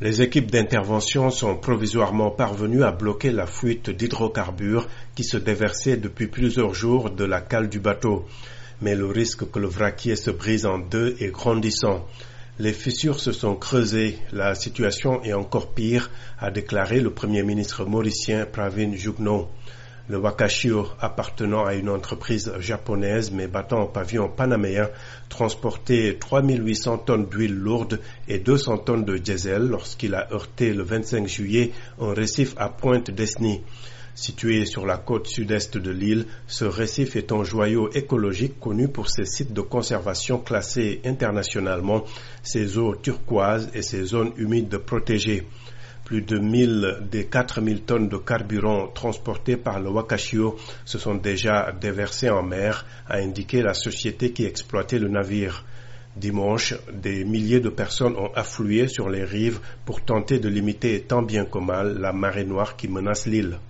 Les équipes d'intervention sont provisoirement parvenues à bloquer la fuite d'hydrocarbures qui se déversait depuis plusieurs jours de la cale du bateau. Mais le risque que le vraquier se brise en deux est grandissant. Les fissures se sont creusées. La situation est encore pire, a déclaré le premier ministre mauricien Pravin Jugno. Le Wakashio, appartenant à une entreprise japonaise mais battant en pavillon panaméen, transportait 3800 tonnes d'huile lourde et 200 tonnes de diesel lorsqu'il a heurté le 25 juillet un récif à Pointe d'Esny. Situé sur la côte sud-est de l'île, ce récif est un joyau écologique connu pour ses sites de conservation classés internationalement, ses eaux turquoises et ses zones humides protégées. Plus de 1000 des 4000 tonnes de carburant transportées par le Wakashio se sont déjà déversées en mer, a indiqué la société qui exploitait le navire. Dimanche, des milliers de personnes ont afflué sur les rives pour tenter de limiter tant bien que mal la marée noire qui menace l'île.